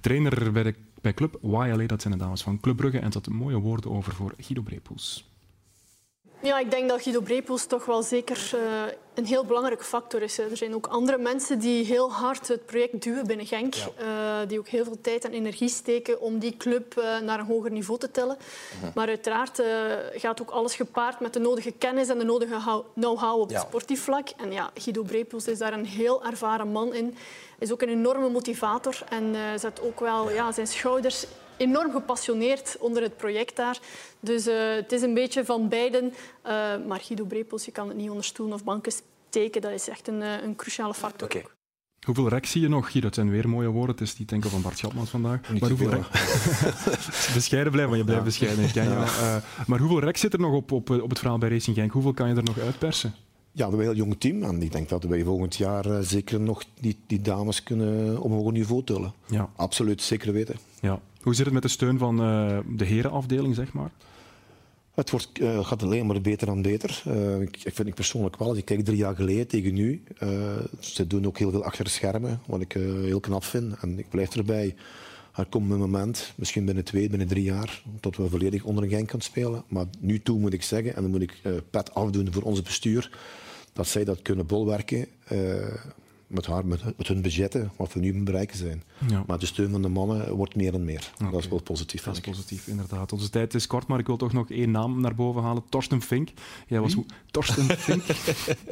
trainer bij, de, bij Club YLA. Dat zijn de dames van Club Brugge. En had mooie woorden over voor Guido Brepoels. Ja, ik denk dat Guido Brepoels toch wel zeker eh, een heel belangrijke factor is. hè. Er zijn ook andere mensen die heel hard het project duwen binnen Genk. eh, die ook heel veel tijd en energie steken om die club eh, naar een hoger niveau te tillen. Maar uiteraard gaat ook alles gepaard met de nodige kennis en de nodige know-how op het sportief vlak. En ja, Guido Brepoels is daar een heel ervaren man in. Is ook een enorme motivator en zet ook wel ja, zijn schouders enorm gepassioneerd onder het project daar. Dus eh, het is een beetje van beiden. Eh, maar Guido Brepoels, je kan het niet onder stoelen of banken steken. Dat is echt een, eh, een cruciale factor. Oké. Hoeveel rek zie je nog, Guido? Het zijn weer mooie woorden. Het is niet enkel van Bart Schatmans vandaag. Niet maar hoeveel rek... bescheiden blijven, want je blijft bescheiden. Eh, maar hoeveel rek zit er nog op, op, op het verhaal bij Racing Genk? Hoeveel kan je er nog uitpersen? Ja, we hebben een heel jong team en ik denk dat wij volgend jaar zeker nog die, die dames kunnen op een hoger niveau tillen. Ja. Absoluut, zeker weten. Ja. Hoe zit het met de steun van uh, de herenafdeling, zeg maar? Het wordt, uh, gaat alleen maar beter en beter. Uh, ik, ik, vind ik persoonlijk wel, ik kijk drie jaar geleden tegen nu, ze doen ook heel veel achter de schermen, wat ik heel knap vind. En ik blijf erbij. Er komt een moment, misschien binnen twee, binnen drie jaar, dat we volledig onder een gang kunnen spelen. Maar nu toe moet ik zeggen, en dan moet ik pet afdoen voor ons bestuur, dat zij dat kunnen bolwerken met, haar, met, hun budgetten, wat we nu bereiken zijn. Ja. Maar de steun van de mannen wordt meer en meer. Dat is wel positief. Dat is positief, inderdaad. Onze tijd is kort, maar ik wil toch nog één naam naar boven halen. Torsten Fink. Jij was Torsten Fink.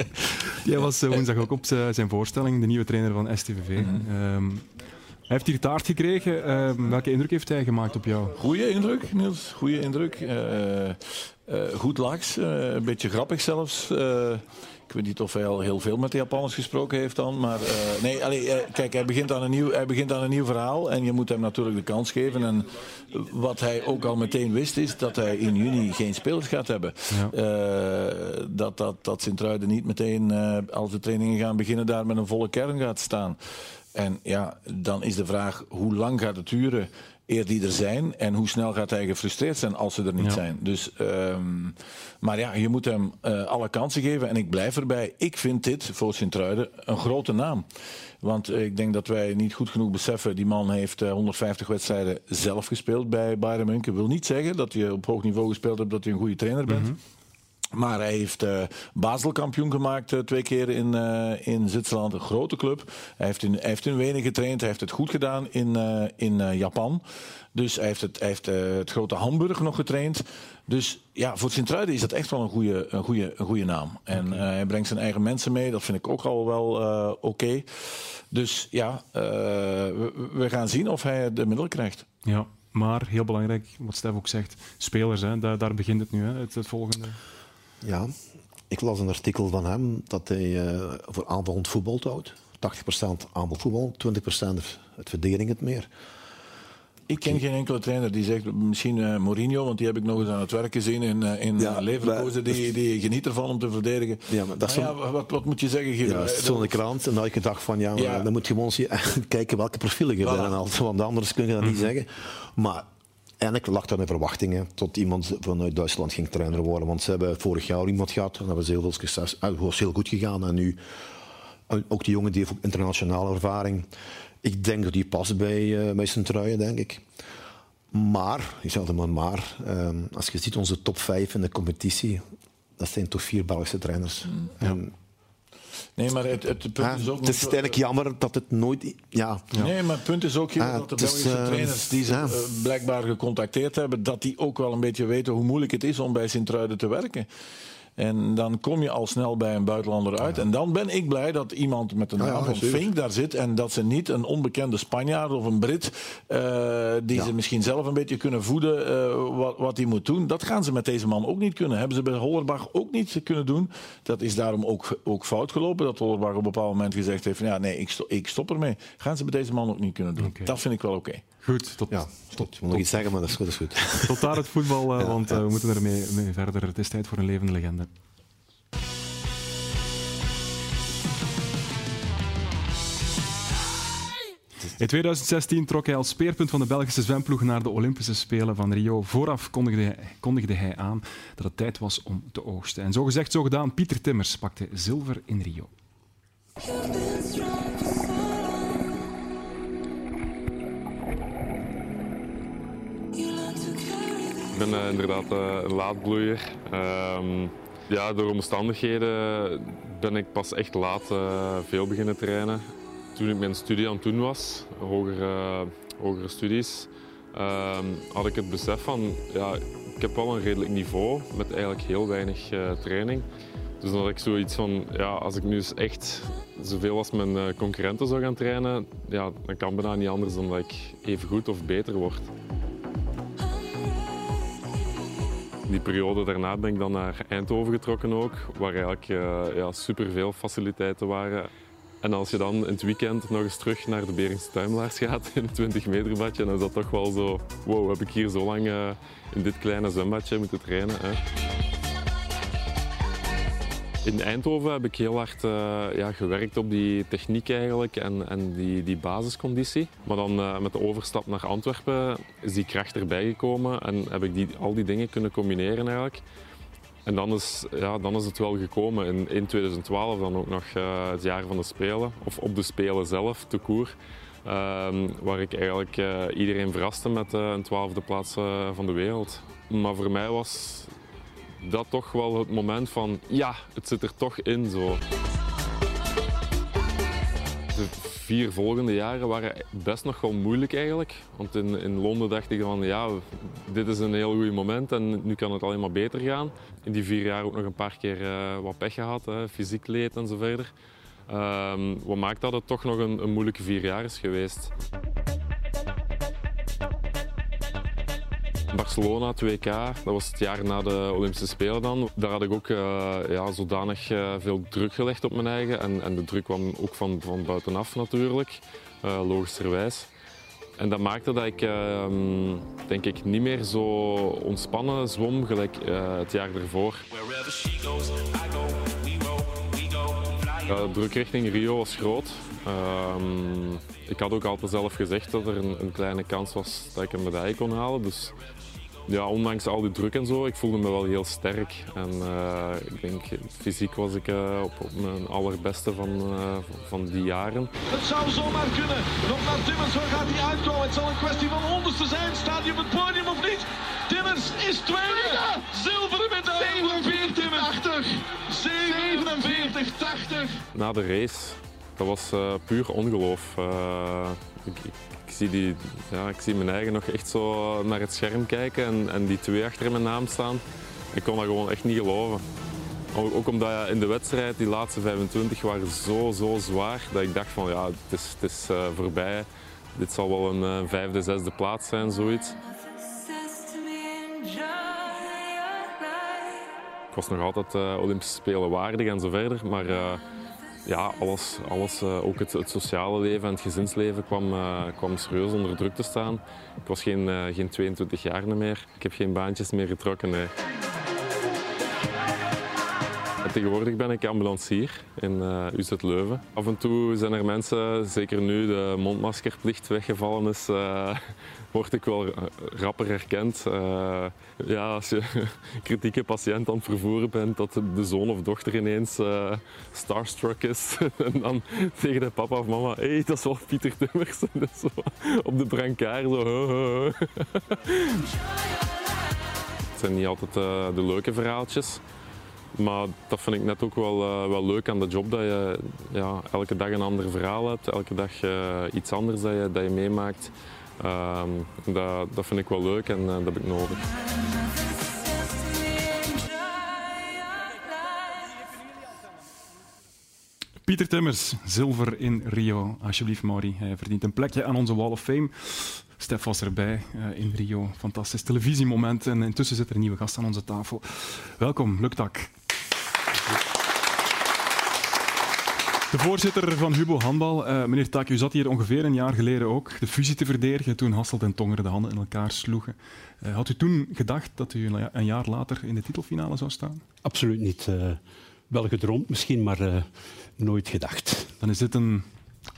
Jij was eh, woensdag ook op zijn voorstelling, de nieuwe trainer van STVV. Mhm. Ehm, hij heeft hier taart gekregen. Ehm, welke indruk heeft hij gemaakt op jou? Goeie indruk, Niels. Goeie indruk. Uh, uh, goed laaks, een beetje grappig zelfs. Ik weet niet of hij al heel veel met de Japanners gesproken heeft dan. Maar uh, nee, allee, uh, kijk, hij begint, aan een nieuw, hij begint aan een nieuw verhaal. En je moet hem natuurlijk de kans geven. En wat hij ook al meteen wist, is dat hij in juni geen spelers gaat hebben. Ja. Uh, dat, dat, dat Sint-Truiden niet meteen, als de trainingen gaan beginnen, daar met een volle kern gaat staan. En ja, dan is de vraag, hoe lang gaat het duren eer die er zijn. En hoe snel gaat hij gefrustreerd zijn als ze er niet zijn. Dus, um, maar ja, je moet hem uh, alle kansen geven. En ik blijf erbij. Ik vind dit voor Sint-Truiden een grote naam. Want ik denk dat wij niet goed genoeg beseffen. Die man heeft 150 eh, wedstrijden zelf gespeeld bij Bayern München. Wil niet zeggen dat hij op hoog niveau gespeeld hebt, dat hij een goede trainer bent. Mm -hmm. Maar hij heeft uh, Basel kampioen gemaakt uh, twee keer in, uh, in Zwitserland. Een grote club. Hij heeft in, hij heeft in Wenen getraind. Hij heeft het goed gedaan in, in Japan. Dus hij heeft het, hij heeft, het grote Hamburg nog getraind. Dus ja, voor Sint-Truiden is dat echt wel een goede, een goede, een goede naam. En okay. hij brengt zijn eigen mensen mee. Dat vind ik ook al wel oké. Okay. Dus ja, we, we, gaan zien of hij de middel krijgt. Ja, maar heel belangrijk, wat Stef ook zegt. Spelers, hè, daar, daar begint het nu, hè, het, het volgende. Ja, ik las een artikel van hem dat hij uh, voor aanvallend voetbal houdt. 80% aanvallend voetbal, 20% het verdediging het meer. Ik ken geen enkele trainer die zegt, misschien uh, Mourinho, want die heb ik nog eens aan het werk gezien in, uh, in ja, Leverkusen, die, die geniet ervan om te verdedigen. Ja, maar dat maar ja, wat, wat, moet je zeggen? Ja, dat is zo'n krant en dan ik gedacht van, ja, dan moet je gewoon kijken welke profielen je voilà. bent. Want anders kun je dat mm -hmm. niet mhm. zeggen. Maar Eigenlijk lag dat in verwachtingen tot iemand vanuit Duitsland ging trainer worden. Want ze hebben vorig jaar iemand gehad en dat was heel veel succes. Het was heel goed gegaan. En nu, ook die jongen die heeft ook internationale ervaring. Ik denk dat die past bij, uh, bij zijn truien, denk ik. Maar, ik zeg het maar maar, um, als je ziet onze top 5 in de competitie, dat zijn toch vier Belgische trainers. Mm. En Nee, maar het, het punt is ook... Het is jammer dat het nooit... Ja. Nee, maar het punt is ook ah, dat de Belgische uh, trainers die ze ja. uh, blijkbaar gecontacteerd hebben, dat die ook wel een beetje weten hoe moeilijk het is om bij Sint-Truiden te werken. En dan kom je al snel bij een buitenlander uit. En dan ben ik blij dat iemand met een naam van Fink daar zit. En dat ze niet een onbekende Spanjaard of een Brit, uh, die ze misschien zelf een beetje kunnen voeden, uh, wat, wat hij moet doen. Dat gaan ze met deze man ook niet kunnen. Hebben ze bij Hollerbach ook niet kunnen doen. Dat is daarom ook, ook fout gelopen. Dat Hollerbach op een bepaald moment gezegd heeft: van, ja, nee, ik, stop, ik stop ermee. Gaan ze bij deze man ook niet kunnen doen. Okay. Dat vind ik wel oké. Okay. Goed, tot, ja, tot, ik moet nog iets zeggen, maar dat is goed. Dat is goed. Tot daar het voetbal, ja, want uh, we moeten ermee mee verder. Het is tijd voor een levende legende. In 2016 trok hij als speerpunt van de Belgische zwemploeg naar de Olympische Spelen van Rio. Vooraf kondigde hij, kondigde hij aan dat het tijd was om te oogsten. En zo gezegd, zo gedaan, Pieter Timmers pakte zilver in Rio. Ben uh, inderdaad uh, een laadbloeier. Uh, ja, door omstandigheden ben ik pas echt laat uh, veel beginnen trainen toen ik mijn studie aan het doen was, hogere, hogere studies, uh, had ik het besef van, ja, ik heb wel een redelijk niveau met eigenlijk heel weinig training. Dus dan had ik zoiets van, ja, als ik nu eens echt zoveel als mijn concurrenten zou gaan trainen, ja, dan kan bijna niet anders dan dat ik even goed of beter word. Die periode daarna ben ik dan naar Eindhoven getrokken ook, waar eigenlijk uh, ja, superveel faciliteiten waren. En als je dan in het weekend nog eens terug naar de Beringse Tuimelaars gaat in een 20 meter badje, dan is dat toch wel zo, wow, heb ik hier zo lang uh, in dit kleine zwembadje moeten trainen. Hè? In Eindhoven heb ik heel hard uh, ja, gewerkt op die techniek eigenlijk en, en die, die basisconditie. Maar dan uh, met de overstap naar Antwerpen is die kracht erbij gekomen en heb ik die, al die dingen kunnen combineren eigenlijk. En dan is, ja, dan is het wel gekomen. In, in 2012 dan ook nog uh, het jaar van de Spelen, of op de Spelen zelf, te koer. Ehm, waar ik eigenlijk iedereen verraste met een twaalfde plaats van de wereld. Maar voor mij was dat toch wel het moment van ja, het zit er toch in zo. De vier volgende jaren waren best nog wel moeilijk eigenlijk. Want in, in Londen dacht ik van ja, dit is een heel goed moment en nu kan het alleen maar beter gaan. In die vier jaar ook nog een paar keer uh, wat pech gehad, hè, fysiek leed en zo verder. Um, wat maakt dat het toch nog een, een moeilijke vier jaar is geweest. Barcelona 2K, dat was het jaar na de Olympische Spelen dan. Daar had ik ook uh, ja, zodanig uh, veel druk gelegd op mijn eigen. En, en de druk kwam ook van, van buitenaf natuurlijk, uh, logischerwijs. En dat maakte dat ik ehm, denk ik niet meer zo ontspannen zwom gelijk het jaar ervoor. de druk richting Rio was groot. Um, ik had ook altijd zelf gezegd dat er een, een, kleine kans was dat ik een medaille kon halen. Dus ja, ondanks al die druk en zo, ik voelde me wel heel sterk. En uh, ik denk, fysiek was ik uh, op, op, mijn allerbeste van, uh, van die jaren. Het zou zomaar kunnen. Nog naar Timmers, waar gaat hij uitkomen? Het zal een kwestie van honderdste zijn. Staat hij op het podium of niet? Timmers is tweede. Zilveren medaille voor Veer Timmers. 80. 47, 80. Na de race, dat was puur ongeloof. Ik, ik, zie, die, ja, ik zie mijn eigen nog echt zo naar het scherm kijken en, en die twee achter mijn naam staan. Ik kon dat gewoon echt niet geloven. Ook omdat in de wedstrijd, die laatste 25 waren zo, zo zwaar, dat ik dacht van ja, het is, het is uh, voorbij. Dit zal wel een uh, vijfde, zesde plaats zijn, zoiets. Ik was nog altijd uh, Olympische Spelen waardig en zo verder, maar ja, alles, alles uh, ook het, het, sociale leven en het gezinsleven kwam, uh, kwam serieus onder druk te staan. Ik was geen, uh, geen 22 jaar meer. Ik heb geen baantjes meer getrokken. Tegenwoordig ben ik ambulancier in uh, UZ Leuven. Af en toe zijn er mensen, zeker nu de mondmaskerplicht weggevallen is, uh, word ik wel rapper herkend. Uh, ja, als je kritieke patiënt aan het vervoeren bent, dat de zoon of dochter ineens starstruck is. en dan tegen de papa of mama, hé, hey, dat is wel Pieter Timmers. zo, op de brancard, zo. Het zijn niet altijd de leuke verhaaltjes. Maar dat vind ik net ook wel, uh, wel leuk aan de job, dat je ja, elke dag een ander verhaal hebt, elke dag uh, iets anders dat je, dat je meemaakt. Uh, dat, dat vind ik wel leuk en uh, dat heb ik nodig. Pieter Timmers, zilver in Rio. Alsjeblieft, Mauri. Hij verdient een plekje aan onze Wall of Fame. Stef was erbij in Rio. Fantastisch televisiemoment. En intussen zit er een nieuwe gast aan onze tafel. Welkom, Luktak. De voorzitter van Hubo Handbal, uh, meneer Tak, u zat hier ongeveer een jaar geleden ook de fusie te verdedigen toen Hasselt en Tongeren de handen in elkaar sloegen. Uh, had u toen gedacht dat u een jaar later in de titelfinale zou staan? Absoluut niet. Uh, wel gedroomd misschien, maar nooit gedacht. Dan is dit een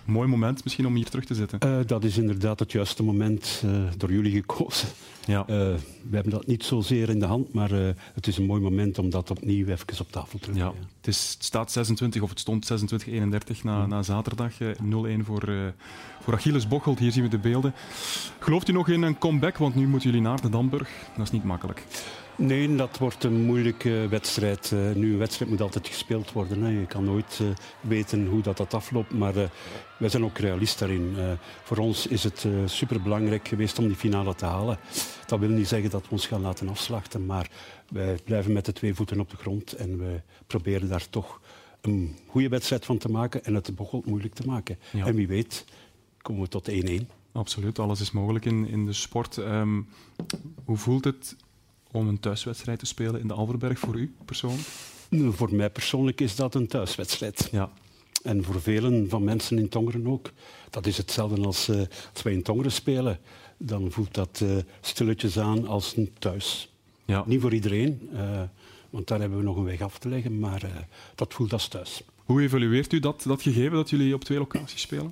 mooi moment misschien om hier terug te zitten. Uh, dat is inderdaad het juiste moment uh, door jullie gekozen. Ja. Uh, we hebben dat niet zozeer in de hand, maar het is een mooi moment om dat opnieuw even op tafel te leggen. Ja. Het, is, het staat 26, of het stond 26-31 na, na zaterdag. 0-1 voor, voor Achilles Bocholt. Hier zien we de beelden. Gelooft u nog in een comeback? Want nu moeten jullie naar de Damburg. Dat is niet makkelijk. Nee, dat wordt een moeilijke wedstrijd. Uh, nu, een wedstrijd moet altijd gespeeld worden. Hè. Je kan nooit uh, weten hoe dat, dat afloopt, maar uh, wij zijn ook realist daarin. voor ons is het superbelangrijk geweest om die finale te halen. Dat wil niet zeggen dat we ons gaan laten afslachten, maar wij blijven met de twee voeten op de grond en we proberen daar toch een goede wedstrijd van te maken en het begon moeilijk te maken. Ja. En wie weet komen we tot 1-1. Absoluut, alles is mogelijk in, in de sport. Um, hoe voelt het om een thuiswedstrijd te spelen in de Alverberg voor u persoonlijk? Voor mij persoonlijk is dat een thuiswedstrijd. Ja. En voor velen van mensen in Tongeren ook. Dat is hetzelfde als, uh, als wij in Tongeren spelen. Dan voelt dat uh, stilletjes aan als een thuis. Ja. Niet voor iedereen. Uh, Want daar hebben we nog een weg af te leggen, maar dat voelt als thuis. Hoe evalueert u dat, dat gegeven dat jullie op twee locaties spelen?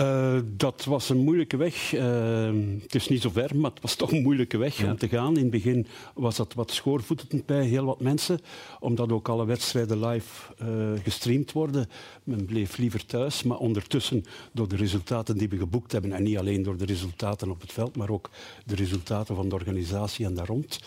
Uh, dat was een moeilijke weg. Uh, het is niet zo ver, maar het was toch een moeilijke weg ja. om te gaan. In het begin was dat wat schoorvoetend bij heel wat mensen, omdat ook alle wedstrijden live uh, gestreamd worden. Men bleef liever thuis, maar ondertussen door de resultaten die we geboekt hebben, en niet alleen door de resultaten op het veld, maar ook de resultaten van de organisatie en daar rond,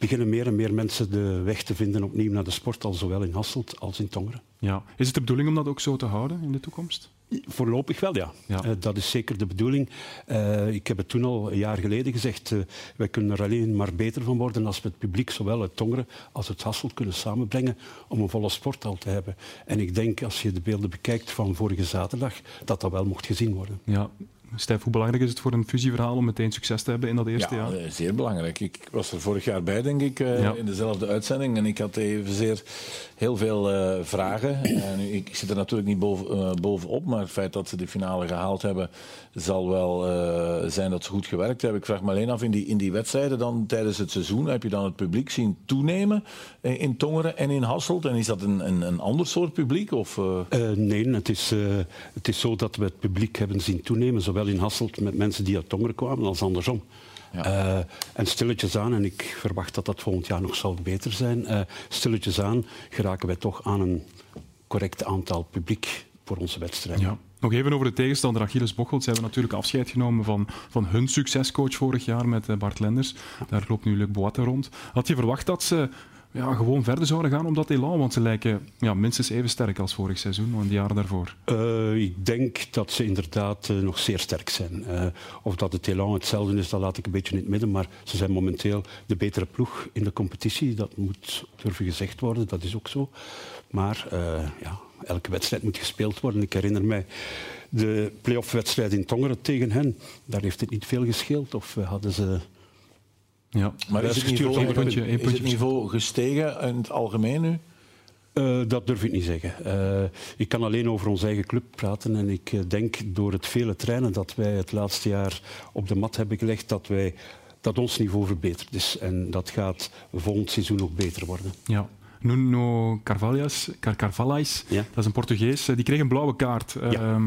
beginnen meer en meer mensen de weg te vinden opnieuw naar de sport, al zowel in Hasselt als in Tongeren. Ja. Is het de bedoeling om dat ook zo te houden in de toekomst? Voorlopig wel, ja. ja. Uh, dat is zeker de bedoeling. Uh, ik heb het toen al een jaar geleden gezegd. Uh, wij kunnen er alleen maar beter van worden als we het publiek, zowel het Tongeren als het Hasselt, kunnen samenbrengen om een volle sporthal te hebben. En ik denk, als je de beelden bekijkt van vorige zaterdag, dat dat wel mocht gezien worden. Ja, Stef, hoe belangrijk is het voor een fusieverhaal om meteen succes te hebben in dat eerste ja, jaar? Ja, zeer belangrijk. Ik was er vorig jaar bij, denk ik, ja. in dezelfde uitzending. En ik had evenzeer heel veel uh, vragen. En ik zit er natuurlijk niet boven, uh, bovenop, maar het feit dat ze de finale gehaald hebben, zal wel zijn dat ze goed gewerkt hebben. Ik vraag me alleen af, in die, in die wedstrijden dan tijdens het seizoen, heb je dan het publiek zien toenemen in Tongeren en in Hasselt? En is dat een, een, een ander soort publiek? Of, nee, het is, het is zo dat we het publiek hebben zien toenemen, zowel in Hasselt met mensen die uit Tongeren kwamen als andersom. Ja. Uh, en stilletjes aan, en ik verwacht dat dat volgend jaar nog zal beter zijn, uh, stilletjes aan geraken wij toch aan een correct aantal publiek voor onze wedstrijden. Ja. Nog even over de tegenstander Achilles Bocholt. Ze hebben natuurlijk afscheid genomen van, van hun succescoach vorig jaar met uh, Bart Lenders. Daar loopt nu Luc Boatte rond. Had je verwacht dat ze ja, gewoon verder zouden gaan om dat elan? Want ze lijken ja, minstens even sterk als vorig seizoen en de jaren daarvoor. Uh, ik denk dat ze inderdaad uh, nog zeer sterk zijn. Uh, of dat het elan hetzelfde is, dat laat ik een beetje in het midden. Maar ze zijn momenteel de betere ploeg in de competitie. Dat moet durven gezegd worden, dat is ook zo. Maar ja, elke wedstrijd moet gespeeld worden. Ik herinner mij de play-off-wedstrijd in Tongeren tegen hen. Daar heeft het niet veel gescheeld. Of hadden ze ja. Maar is het, niveau, een puntje, een is het niveau gestegen in het algemeen nu? Uh, dat durf ik niet zeggen. Uh, ik kan alleen over onze eigen club praten en ik uh, denk door het vele trainen dat wij het laatste jaar op de mat hebben gelegd, dat, wij, dat ons niveau verbeterd is. En dat gaat volgend seizoen nog beter worden. Ja. Nuno Carvalhais, Car Carvalhais ja. dat is een Portugees, die kreeg een blauwe kaart. Ja.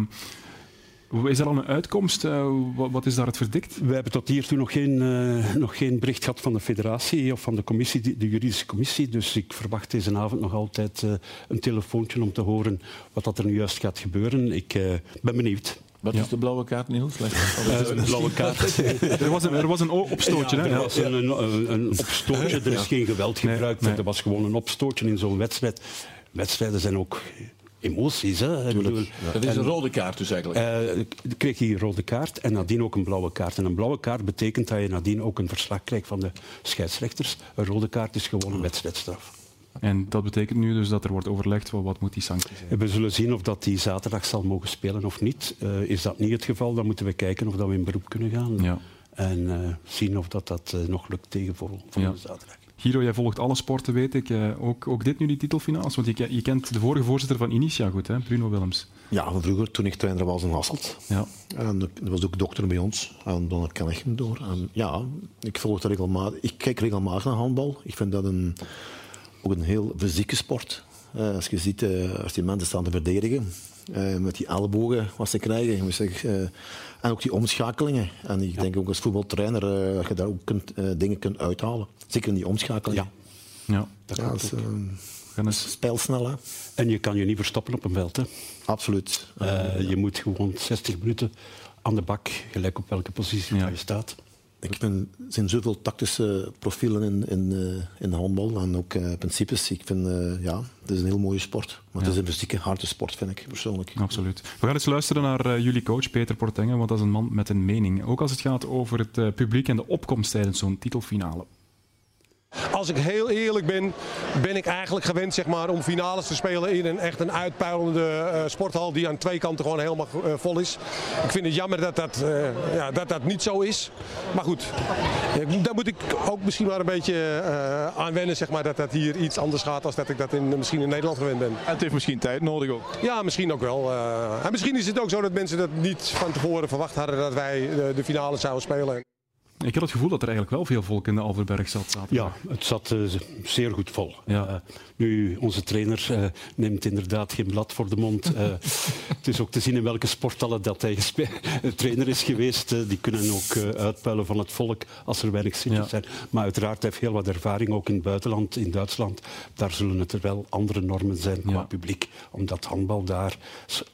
Is er al een uitkomst? Uh, wat is daar het verdikt? We hebben tot hiertoe nog geen, uh, nog geen bericht gehad van de federatie of van de, commissie, de juridische commissie. Dus ik verwacht deze avond nog altijd uh, een telefoontje om te horen wat dat er nu juist gaat gebeuren. Ik ben benieuwd. Wat ja. is de blauwe kaart, Niels? Uh, blauwe kaart. er, was een, er was een opstootje. Ja, hè? Er was een, een, een opstootje. Er is geen geweld gebruikt. Nee, nee. Er was gewoon een opstootje in zo'n wedstrijd. Wedstrijden zijn ook emoties. Hè. Bedoel, ja. Dat is een rode kaart dus eigenlijk? Uh, kreeg je een rode kaart en nadien ook een blauwe kaart. En een blauwe kaart betekent dat je nadien ook een verslag krijgt van de scheidsrechters. Een rode kaart is gewoon een wedstrijdstraf. En dat betekent nu dus dat er wordt overlegd voor wat moet die sanctie zijn? We zullen zien of dat die zaterdag zal mogen spelen of niet. Uh, is dat niet het geval, dan moeten we kijken of dat we in beroep kunnen gaan. Ja. En uh, zien of dat, dat nog lukt tegen volgende ja. zaterdag. Guido, jij volgt alle sporten, weet ik. Uh, ook, ook dit nu, die titelfinales. Want je, je, kent de vorige voorzitter van Initia goed, hè? Bruno Willems. Ja, vroeger, toen ik trainer was in Hasselt. Ja. En dat was ook dokter bij ons. En dan ken ik hem door. En ja, ik volg dat regelmatig. Ik kijk regelmatig naar handbal. Ik vind dat een, ook een heel fysieke sport. Uh, als je ziet, uh, als die mensen staan te verdedigen, uh, met die ellebogen wat ze krijgen. Je zeg, en ook die omschakelingen. En ik ja. denk ook als voetbaltrainer dat je daar ook kunt, dingen kunt uithalen. Zeker in die omschakeling. Ja, ja dat ja, is, uh, spijlsnel. Hè. En je kan je niet verstoppen op een veld. Hè. Absoluut. Uh, je moet gewoon 60 minuten aan de bak, gelijk op welke positie ja. je staat. Ik vind, er zijn zoveel tactische profielen in, in, uh, in handbal en ook uh, principes. Ik vind, uh, ja, het is een heel mooie sport. Maar ja. het is een fysieke, harde sport, vind ik persoonlijk. Absoluut. We gaan eens luisteren naar jullie coach, Peter Portengen, want dat is een man met een mening. Ook als het gaat over het publiek en de opkomst tijdens zo'n titelfinale. Als ik heel eerlijk ben, ben ik eigenlijk gewend zeg maar, om finales te spelen in een echt een uitpuilende uh, sporthal die aan twee kanten gewoon helemaal uh, vol is. Ik vind het jammer dat dat, uh, ja, dat, dat niet zo is. Maar goed, daar moet ik ook misschien maar een beetje aan wennen, zeg maar, dat dat hier iets anders gaat dan dat ik dat in, misschien in Nederland gewend ben. En het heeft misschien tijd nodig ook. Ja, misschien ook wel. en misschien is het ook zo dat mensen dat niet van tevoren verwacht hadden dat wij de, de finale zouden spelen. Ik had het gevoel dat er eigenlijk wel veel volk in de Alverberg zat. Zaterdag. Ja, het zat uh, zeer goed vol. Ja. Uh, nu, onze trainer uh, neemt inderdaad geen blad voor de mond. het is ook te zien in welke sporttallen dat hij trainer is geweest. die kunnen ook uitpuilen van het volk als er weinig zitters ja. zijn. Maar uiteraard heeft heel wat ervaring, ook in het buitenland, in Duitsland. Daar zullen het er wel andere normen zijn qua ja. publiek. Omdat handbal daar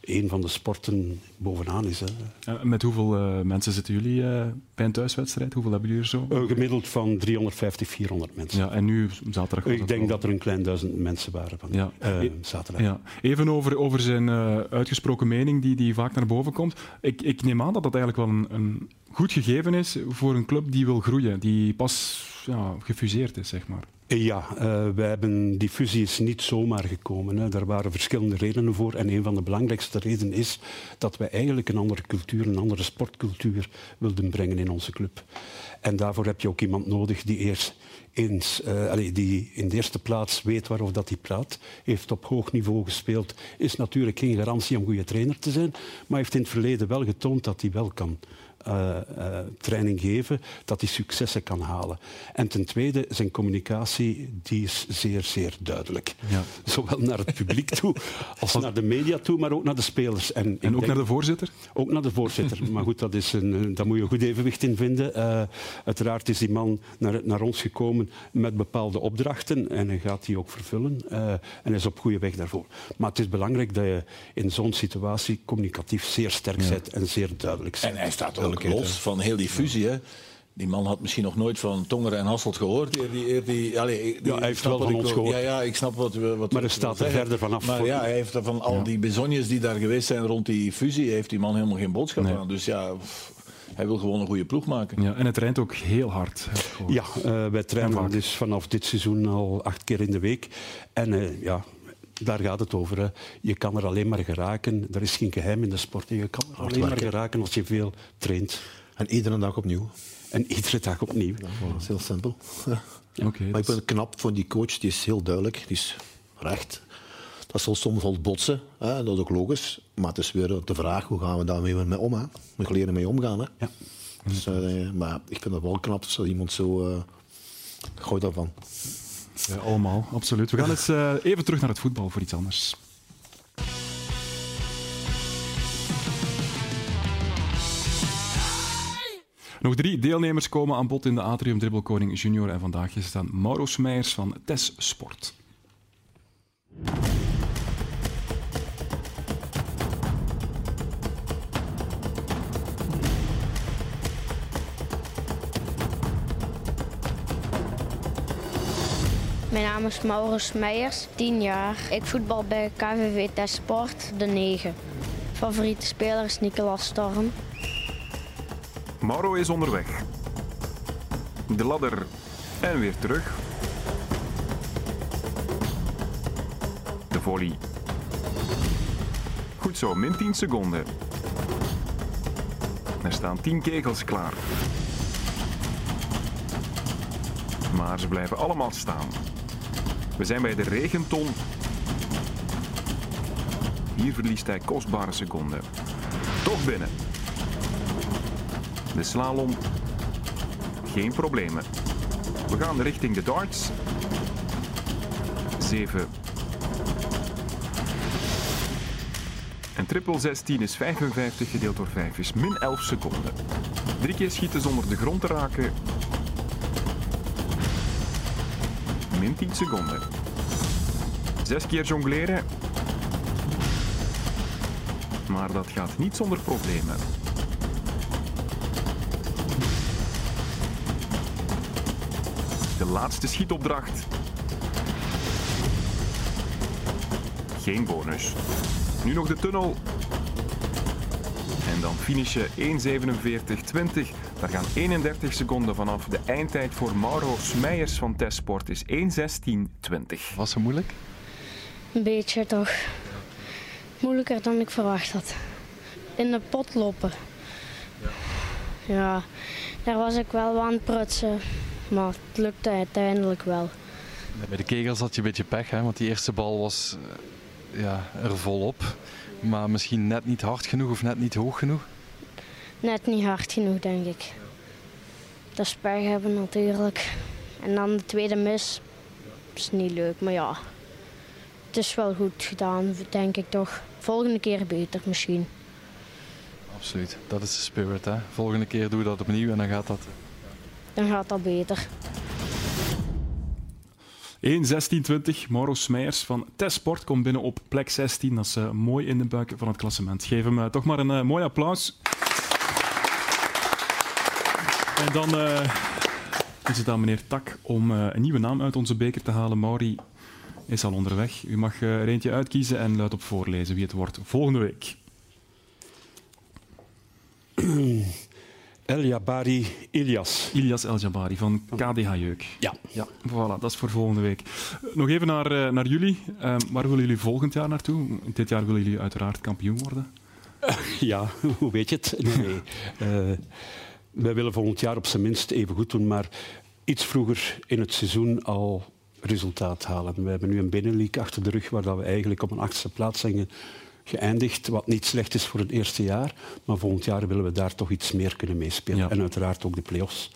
een van de sporten bovenaan is. Hè. met hoeveel mensen zitten jullie bij een thuiswedstrijd? Hoeveel hebben jullie er zo? Een gemiddeld van 350, 400 mensen. Ja, en nu zaterdag? Ik denk dat er een klein duizend mensen waren van ja. Uh, zaterdag. Ja. Even over, over zijn uh, uitgesproken mening die, die vaak naar boven komt. Ik, ik neem aan dat dat eigenlijk wel een, een goed gegeven is voor een club die wil groeien, die pas ja, gefuseerd is, zeg maar. Ja, uh, wij hebben, die fusie is niet zomaar gekomen. Hè. Daar waren verschillende redenen voor. En een van de belangrijkste redenen is dat wij eigenlijk een andere cultuur, een andere sportcultuur wilden brengen in onze club. En daarvoor heb je ook iemand nodig die eerst eens, allez, die in de eerste plaats weet waarover dat hij praat, heeft op hoog niveau gespeeld, is natuurlijk geen garantie om goede trainer te zijn, maar heeft in het verleden wel getoond dat hij wel kan uh, uh, training geven, dat hij successen kan halen. En ten tweede, zijn communicatie die is zeer, zeer duidelijk. Ja. Zowel naar het publiek toe, als naar de media toe, maar ook naar de spelers. En, en ook denk, naar de voorzitter? Ook naar de voorzitter. maar goed, dat is een, daar moet je een goed evenwicht in vinden. Uh, uiteraard is die man naar, naar, ons gekomen met bepaalde opdrachten en hij gaat die ook vervullen. en is op goede weg daarvoor. Maar het is belangrijk dat je in zo'n situatie communicatief zeer sterk ja. bent en zeer duidelijk bent. En hij staat ook los van heel die fusie. Hè. Die man had misschien nog nooit van Tongeren en Hasselt gehoord. Die, die, die, allez, die, ja, hij heeft wel van ons gehoord. Ja, ja, ik snap wat, wat Maar er staat er verder vanaf. Maar ja, hij heeft van al die bezonjes die daar geweest zijn rond die fusie, heeft die man helemaal geen boodschap nee. aan. Dus ja, hij wil gewoon een goede ploeg maken. Ja, en het traint ook heel hard. Ja, uh, wij trainen dus vanaf dit seizoen al acht keer in de week. En uh, ja, daar gaat het over. Hè. Je kan er alleen maar geraken. Er is geen geheim in de sport. Je kan er alleen maar geraken als je veel traint. En iedere dag opnieuw. En iedere dag opnieuw. dat is heel simpel. Ja. Okay, maar dus... ik ben knap van die coach, die is heel duidelijk, die is recht. Dat zal soms wel botsen, hè, dat is ook logisch. Maar het is weer de vraag, hoe gaan we daarmee mee om? Hè? We leren mee omgaan. Hè? Ja. Dus, uh, maar ik vind het wel knap dat iemand zo... Uh, gooit daarvan. Allemaal, absoluut. We gaan eens uh, even terug naar het voetbal voor iets anders. Nog drie deelnemers komen aan bod in de Atrium Dribbelkoning Junior. En vandaag is het aan Mauro Smeijers van TES Sport. Mijn naam is Maurus Meijers, 10 jaar. Ik voetbal bij KVV TES Sport, de 9. Favoriete speler is Nicolas Storm. Mauro is onderweg. De ladder en weer terug. De volley. Goed zo, min 10 seconden. Er staan 10 kegels klaar. Maar ze blijven allemaal staan. We zijn bij de regenton. Hier verliest hij kostbare seconden. Toch binnen. De slalom. Geen problemen. We gaan richting de darts. 7. En triple 16 is 55 gedeeld door 5 is min 11 seconden. Drie keer schieten zonder de grond te raken. Min 10 seconden. Zes keer jongleren. Maar dat gaat niet zonder problemen. De laatste schietopdracht. Geen bonus. Nu nog de tunnel. En dan finishen 1.47.20. Daar gaan 31 seconden vanaf. De eindtijd voor Mauro Smeijers van Testsport is 1.16.20. Was ze moeilijk? Een beetje toch. Moeilijker dan ik verwacht had. In de pot lopen. Ja, daar was ik wel aan het prutsen. Maar het lukte uiteindelijk wel. Bij de kegels had je een beetje pech, hè? want die eerste bal was uh, ja, er volop. Maar misschien net niet hard genoeg of net niet hoog genoeg? Net niet hard genoeg, denk ik. Dat is pech hebben natuurlijk. En dan de tweede mis. is niet leuk, maar ja. Het is wel goed gedaan, denk ik toch. Volgende keer beter misschien. Absoluut, dat is de spirit. Hè? Volgende keer doe je dat opnieuw en dan gaat dat... Dan gaat dat beter. 1-16-20. Mauro Smeijers van Tesport komt binnen op plek 16. Dat is uh, mooi in de buik van het klassement. Geef hem uh, toch maar een uh, mooi applaus. En dan is het aan meneer Tak om een nieuwe naam uit onze beker te halen. Mauri is al onderweg. U mag er eentje uitkiezen en luid op voorlezen wie het wordt volgende week. El Jabari Ilias. Ilias El Jabari van KDH Jeuk. Ja. ja. Voilà, dat is voor volgende week. Nog even naar, uh, naar jullie. Uh, waar willen jullie volgend jaar naartoe? Dit jaar willen jullie uiteraard kampioen worden. Uh, ja, hoe weet je het? Nee, nee. wij willen volgend jaar op zijn minst even goed doen, maar iets vroeger in het seizoen al resultaat halen. We hebben nu een binnenleague achter de rug waar we eigenlijk op een achtste plaats zijn geëindigd, wat niet slecht is voor het eerste jaar. Maar volgend jaar willen we daar toch iets meer kunnen meespelen. En uiteraard ook de play-offs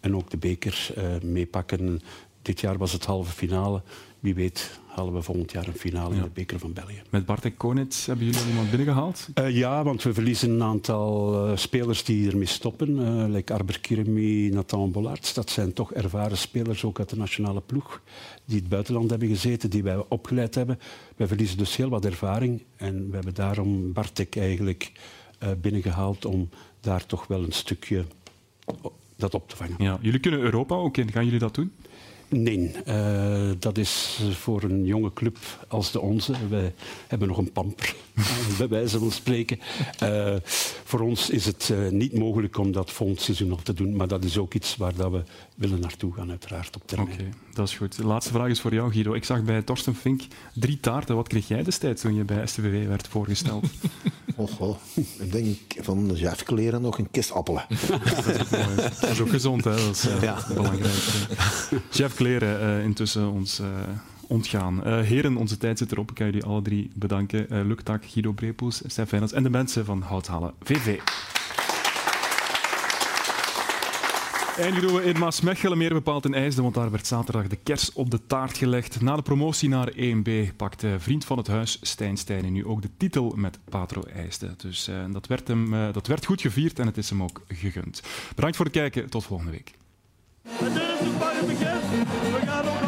en ook de beker uh, meepakken. Dit jaar was het halve finale. Wie weet halen we volgend jaar een finale in de beker van België. Met Bartek Konitz hebben jullie al iemand binnengehaald? Uh, ja, want we verliezen een aantal uh, spelers die ermee stoppen. Uh, like Arber Kiremi, Nathan Bollards. Dat zijn toch ervaren spelers, ook uit de nationale ploeg, die in het buitenland hebben gezeten, die wij opgeleid hebben. Wij verliezen dus heel wat ervaring en we hebben daarom Bartek eigenlijk binnengehaald om daar toch wel een stukje dat op te vangen. Ja, jullie kunnen Europa ook in. Gaan jullie dat doen? Nee, uh, dat is voor een jonge club als de onze. We hebben nog een pamper, bij wijze van spreken. Uh, voor ons is het uh, niet mogelijk om dat volgend seizoen nog te doen, maar dat is ook iets waar dat we willen naartoe gaan, uiteraard, op termijn. Oké, okay, dat is goed. De laatste vraag is voor jou, Guido. Ik zag bij Torsten Fink drie taarten. Wat kreeg jij destijds toen je bij STVV werd voorgesteld? oh, oh. Ik denk van de kleren nog een kist appelen. dat is ook gezond, hè? Dat is ja. belangrijk. Chef kleren uh, intussen ons uh, ontgaan. Uh, heren, onze tijd zit erop. Ik kan jullie alle drie bedanken. Uh, Luc Tak, Guido Brepoels, Stef Fijnans en de mensen van Houthalen VV. Eindigen we in Maasmechelen, meer bepaald in IJsden, want daar werd zaterdag de kers op de taart gelegd. Na de promotie naar 1B pakte vriend van het huis Stijn Stijnen nu ook de titel met Patro IJsden. Dus dat, werd hem, dat werd goed gevierd en het is hem ook gegund. Bedankt voor het kijken, tot volgende week. Het is een bekend. We gaan nog